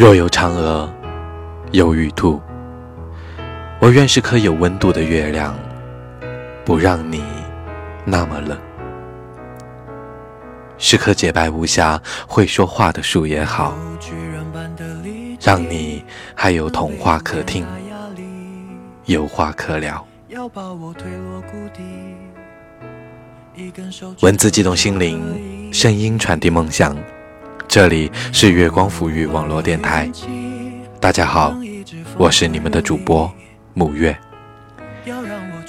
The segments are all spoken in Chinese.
若有嫦娥，有玉兔，我愿是颗有温度的月亮，不让你那么冷；是棵洁白无瑕、会说话的树也好，让你还有童话可听，有话可聊。文字激动心灵，声音传递梦想。这里是月光抚育网络电台，大家好，我是你们的主播沐月，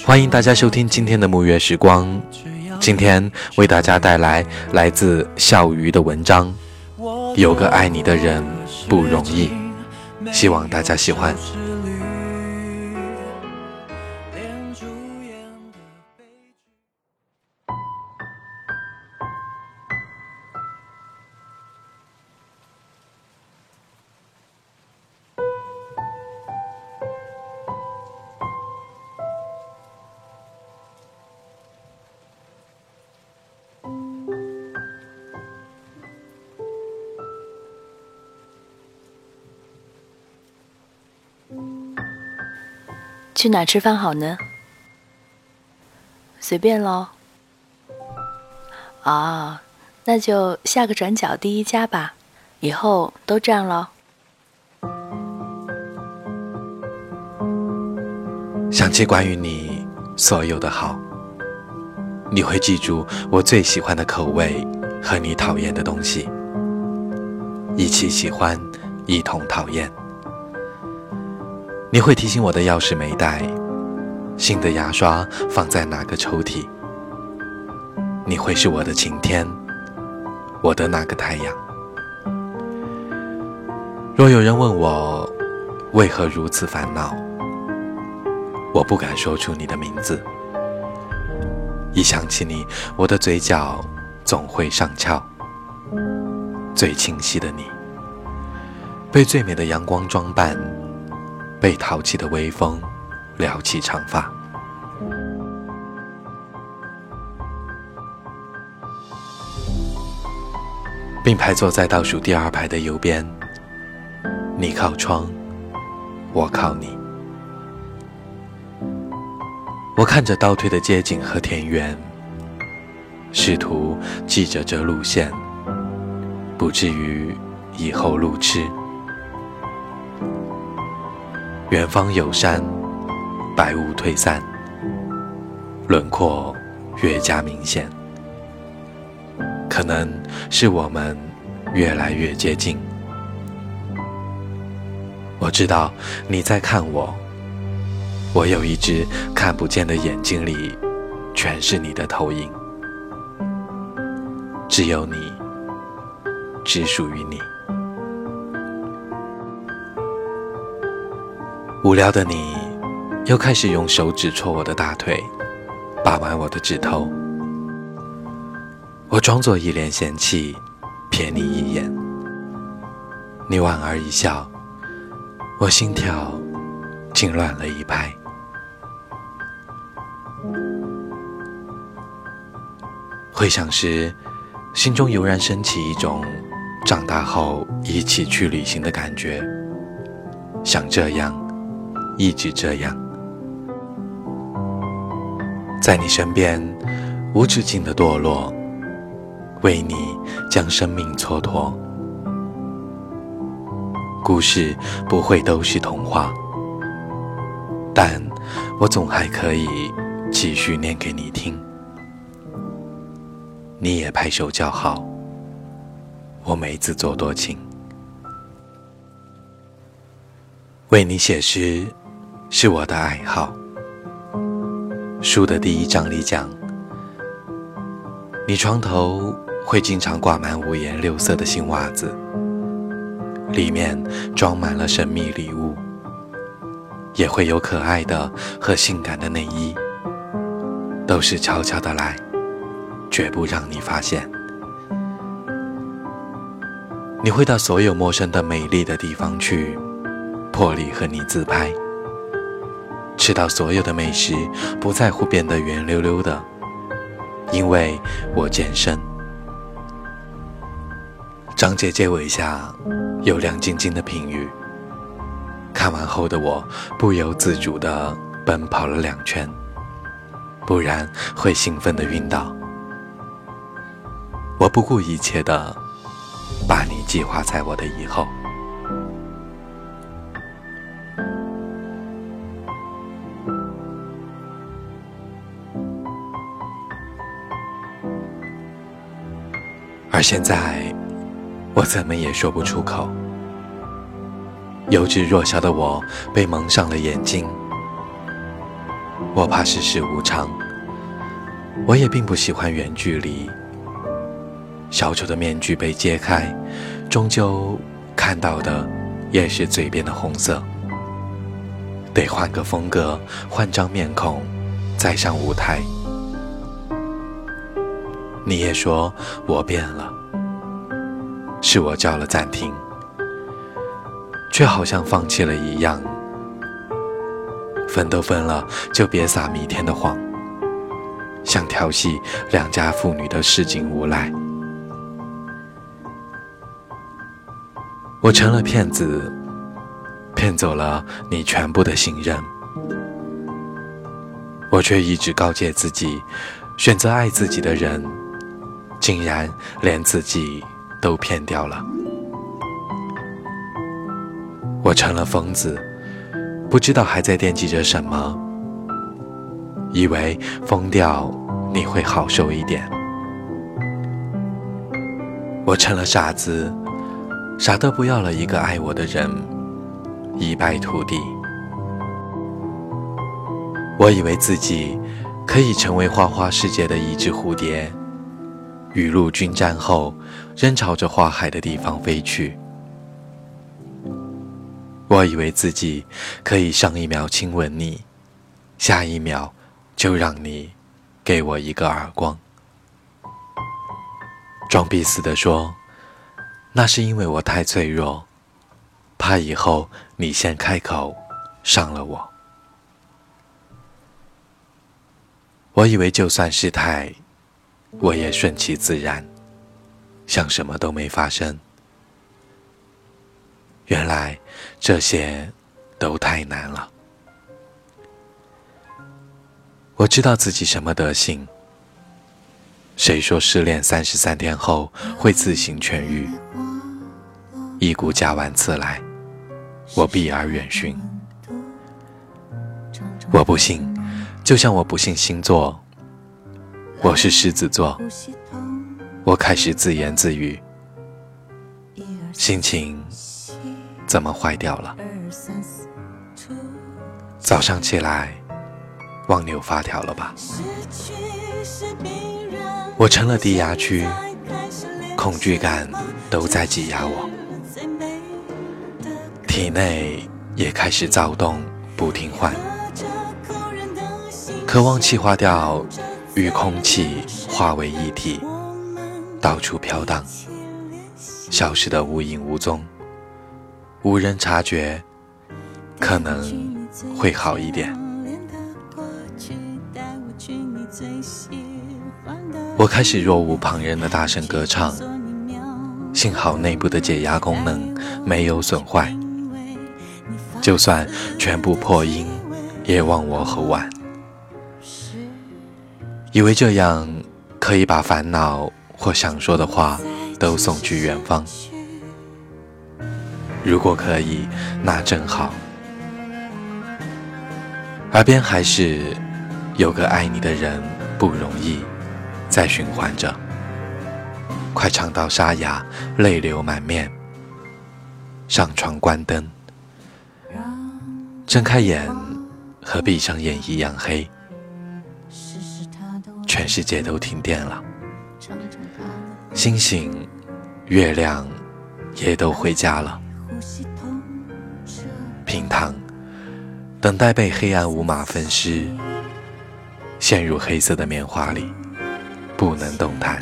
欢迎大家收听今天的沐月时光。今天为大家带来来自笑鱼的文章，有个爱你的人不容易，希望大家喜欢。去哪吃饭好呢？随便喽。啊，那就下个转角第一家吧，以后都这样喽。想起关于你所有的好，你会记住我最喜欢的口味和你讨厌的东西，一起喜欢，一同讨厌。你会提醒我的钥匙没带，新的牙刷放在哪个抽屉？你会是我的晴天，我的那个太阳。若有人问我为何如此烦恼，我不敢说出你的名字。一想起你，我的嘴角总会上翘。最清晰的你，被最美的阳光装扮。被淘气的微风撩起长发，并排坐在倒数第二排的右边。你靠窗，我靠你。我看着倒退的街景和田园，试图记着这路线，不至于以后路痴。远方有山，白雾退散，轮廓越加明显。可能是我们越来越接近。我知道你在看我，我有一只看不见的眼睛里，全是你的投影。只有你，只属于你。无聊的你，又开始用手指戳我的大腿，把玩我的指头。我装作一脸嫌弃，瞥你一眼。你莞尔一笑，我心跳竟乱了一拍。回想时，心中油然升起一种长大后一起去旅行的感觉，想这样。一直这样，在你身边无止境的堕落，为你将生命蹉跎。故事不会都是童话，但我总还可以继续念给你听。你也拍手叫好，我没自作多情，为你写诗。是我的爱好。书的第一章里讲，你床头会经常挂满五颜六色的新袜子，里面装满了神秘礼物，也会有可爱的和性感的内衣，都是悄悄的来，绝不让你发现。你会到所有陌生的美丽的地方去，破例和你自拍。吃到所有的美食，不在乎变得圆溜溜的，因为我健身。章节结尾下有亮晶晶的评语，看完后的我不由自主地奔跑了两圈，不然会兴奋地晕倒。我不顾一切地把你计划在我的以后。而现在，我怎么也说不出口。幼稚弱小的我被蒙上了眼睛，我怕世事无常，我也并不喜欢远距离。小丑的面具被揭开，终究看到的也是嘴边的红色。得换个风格，换张面孔，再上舞台。你也说我变了，是我叫了暂停，却好像放弃了一样。分都分了，就别撒弥天的谎，想调戏良家妇女的市井无赖。我成了骗子，骗走了你全部的信任，我却一直告诫自己，选择爱自己的人。竟然连自己都骗掉了，我成了疯子，不知道还在惦记着什么，以为疯掉你会好受一点。我成了傻子，傻得不要了一个爱我的人，一败涂地。我以为自己可以成为花花世界的一只蝴蝶。雨露均沾后，仍朝着花海的地方飞去。我以为自己可以上一秒亲吻你，下一秒就让你给我一个耳光。装逼似的说，那是因为我太脆弱，怕以后你先开口伤了我。我以为就算失态。我也顺其自然，像什么都没发生。原来这些都太难了。我知道自己什么德行。谁说失恋三十三天后会自行痊愈？一股假丸刺来，我避而远寻。我不信，就像我不信星座。我是狮子座，我开始自言自语，心情怎么坏掉了？早上起来忘扭发条了吧？我成了低压区，恐惧感都在挤压我，体内也开始躁动，不听话，渴望气化掉。与空气化为一体，到处飘荡，消失的无影无踪，无人察觉，可能会好一点。我开始若无旁人的大声歌唱，幸好内部的解压功能没有损坏，就算全部破音，也忘我喉晚。以为这样可以把烦恼或想说的话都送去远方。如果可以，那正好。耳边还是有个爱你的人不容易，在循环着。快唱到沙哑，泪流满面。上床关灯，睁开眼和闭上眼一样黑。全世界都停电了，星星、月亮也都回家了。平躺，等待被黑暗五马分尸，陷入黑色的棉花里，不能动弹，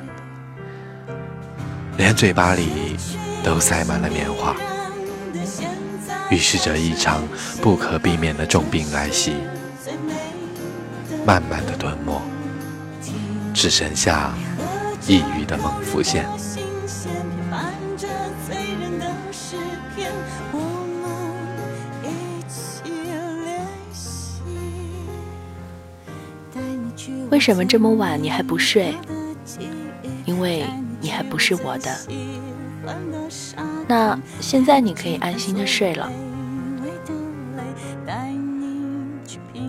连嘴巴里都塞满了棉花。预示着一场不可避免的重病来袭，慢慢的吞没。只剩下抑郁的梦浮现。为什么这么晚你还不睡？因为你还不是我的。那现在你可以安心的睡了。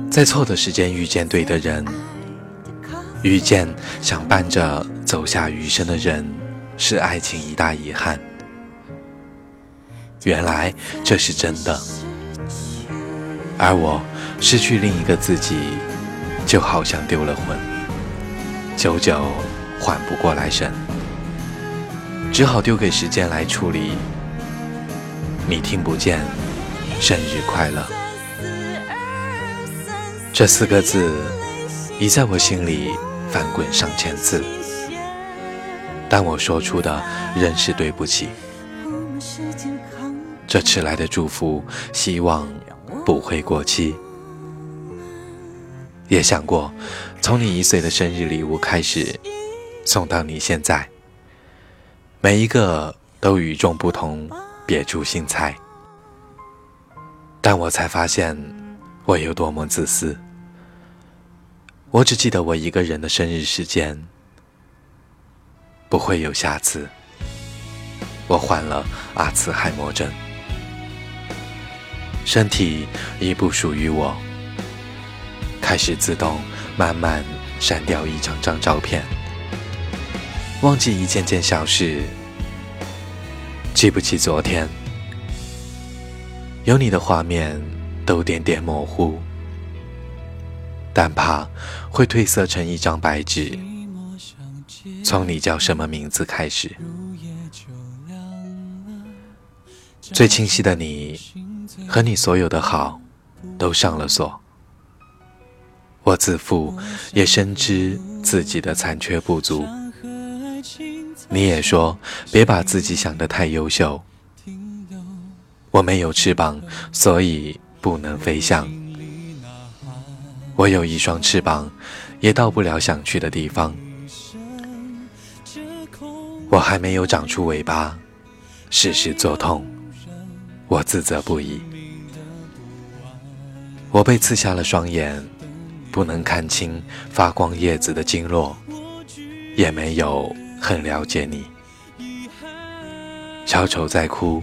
在错的时间遇见对的人。遇见想伴着走下余生的人，是爱情一大遗憾。原来这是真的，而我失去另一个自己，就好像丢了魂，久久缓不过来神，只好丢给时间来处理。你听不见，生日快乐。这四个字已在我心里翻滚上千次，但我说出的仍是对不起。这迟来的祝福，希望不会过期。也想过，从你一岁的生日礼物开始，送到你现在，每一个都与众不同，别出心裁。但我才发现，我有多么自私。我只记得我一个人的生日时间，不会有下次。我患了阿茨海默症，身体已不属于我，开始自动慢慢删掉一张张照片，忘记一件件小事，记不起昨天，有你的画面都点点模糊。但怕会褪色成一张白纸。从你叫什么名字开始，最清晰的你和你所有的好都上了锁。我自负，也深知自己的残缺不足。你也说别把自己想得太优秀。我没有翅膀，所以不能飞翔。我有一双翅膀，也到不了想去的地方。我还没有长出尾巴，事事作痛，我自责不已。我被刺瞎了双眼，不能看清发光叶子的经络，也没有很了解你。小丑在哭，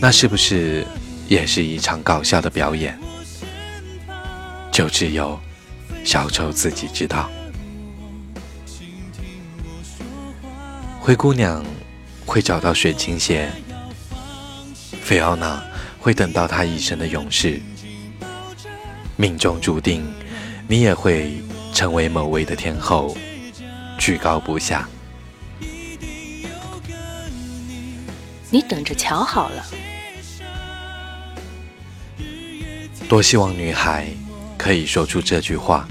那是不是也是一场搞笑的表演？就只有小丑自己知道。灰姑娘会找到水晶鞋，菲奥娜会等到她一生的勇士。命中注定，你也会成为某位的天后，居高不下。你等着瞧好了。多希望女孩。可以说出这句话，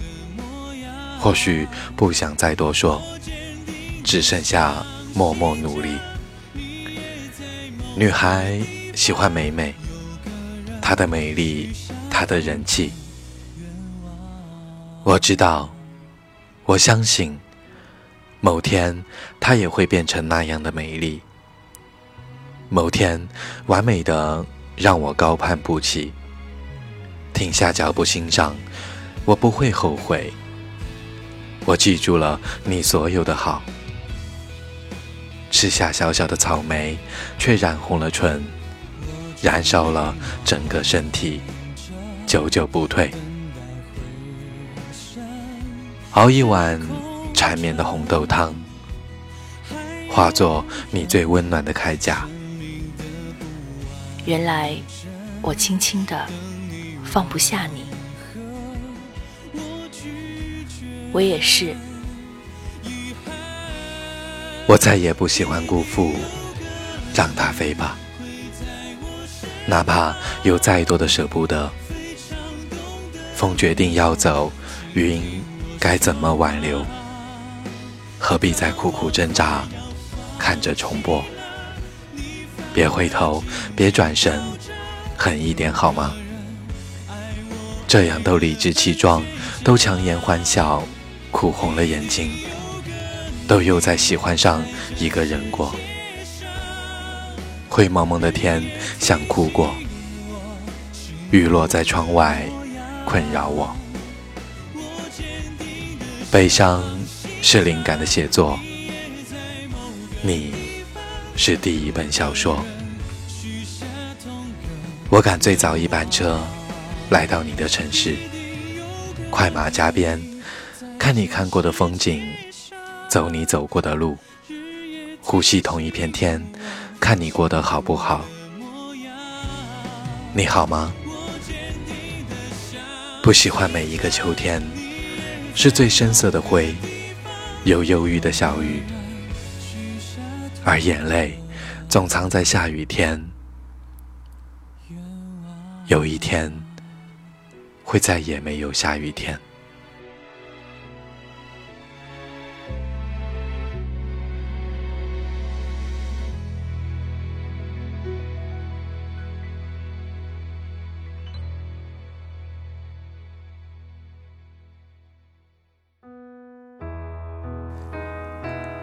或许不想再多说，只剩下默默努力。女孩喜欢美美，她的美丽，她的人气。我知道，我相信，某天她也会变成那样的美丽。某天，完美的让我高攀不起。停下脚步欣赏，我不会后悔。我记住了你所有的好，吃下小小的草莓，却染红了唇，燃烧了整个身体，久久不退。熬一碗缠绵的红豆汤，化作你最温暖的铠甲。原来我轻轻的。放不下你，我也是。我再也不喜欢辜负，让它飞吧，哪怕有再多的舍不得。风决定要走，云该怎么挽留？何必再苦苦挣扎，看着重播？别回头，别转身，狠一点好吗？这样都理直气壮，都强颜欢笑，哭红了眼睛，都又在喜欢上一个人过。灰蒙蒙的天像哭过，雨落在窗外，困扰我。悲伤是灵感的写作，你是第一本小说。我赶最早一班车来到你的城市，快马加鞭，看你看过的风景，走你走过的路，呼吸同一片天，看你过得好不好？你好吗？不喜欢每一个秋天。是最深色的灰，有忧郁的小雨，而眼泪总藏在下雨天。有一天，会再也没有下雨天。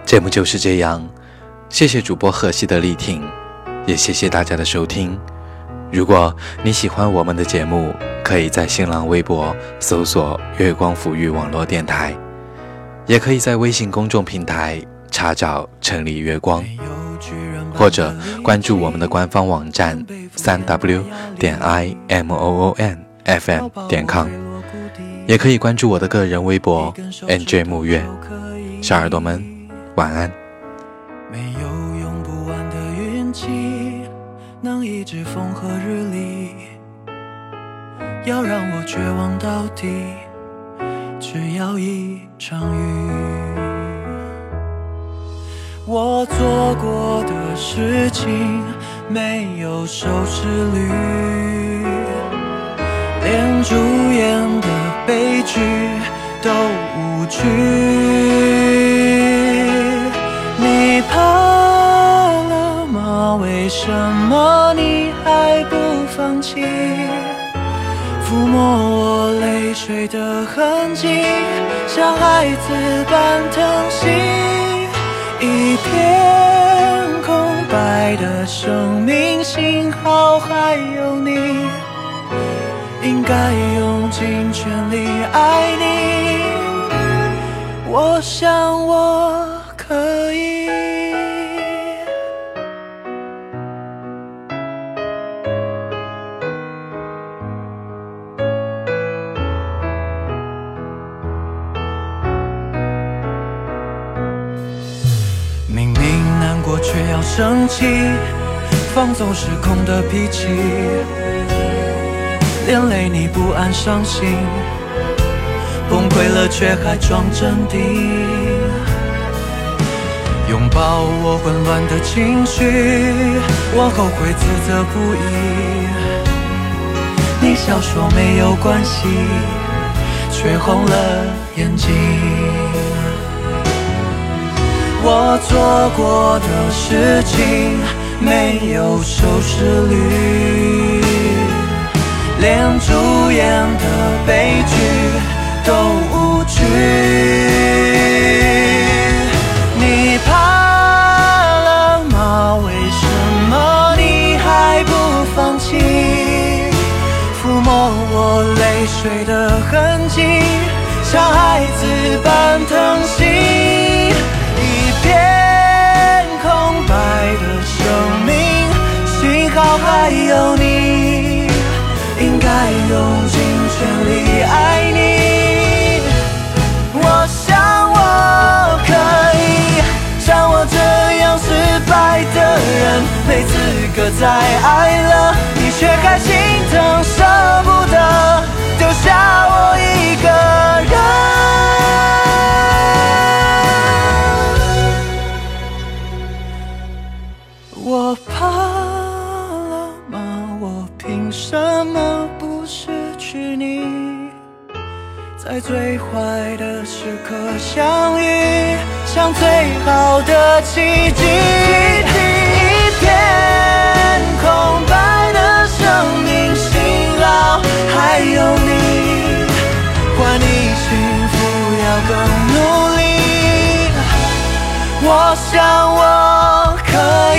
节目就是这样，谢谢主播荷西的力挺，也谢谢大家的收听。如果你喜欢我们的节目，可以在新浪微博搜索“月光抚育网络电台”，也可以在微信公众平台查找“城里月光”，或者关注我们的官方网站三 w 点 i m o o n f m 点 com，也可以关注我的个人微博 n j 木月，小耳朵们。晚安没有用不完的运气能抑制风和日丽要让我绝望到底只要一场雨。我做过的事情没有收视率连主演的悲剧都无趣。什么你还不放弃？抚摸我泪水的痕迹，像孩子般疼惜。一片空白的生命，幸好还有你，应该用尽全力爱你。我想我却要生气，放纵失控的脾气，连累你不安伤心，崩溃了却还装镇定，拥抱我混乱的情绪，我后悔自责不已。你笑说没有关系，却红了眼睛。我做过的事情没有收视率，连主演的悲剧都无趣。你怕了吗？为什么你还不放弃？抚摸我泪水的痕迹，像孩子尽全力爱你。我想我可以像我这样失败的人，没资格再爱了，你却还心疼舍不得丢下我一个人。在最坏的时刻相遇，像最好的奇迹。一片空白的生命，幸好还有你，换你幸福要更努力。我想我可以。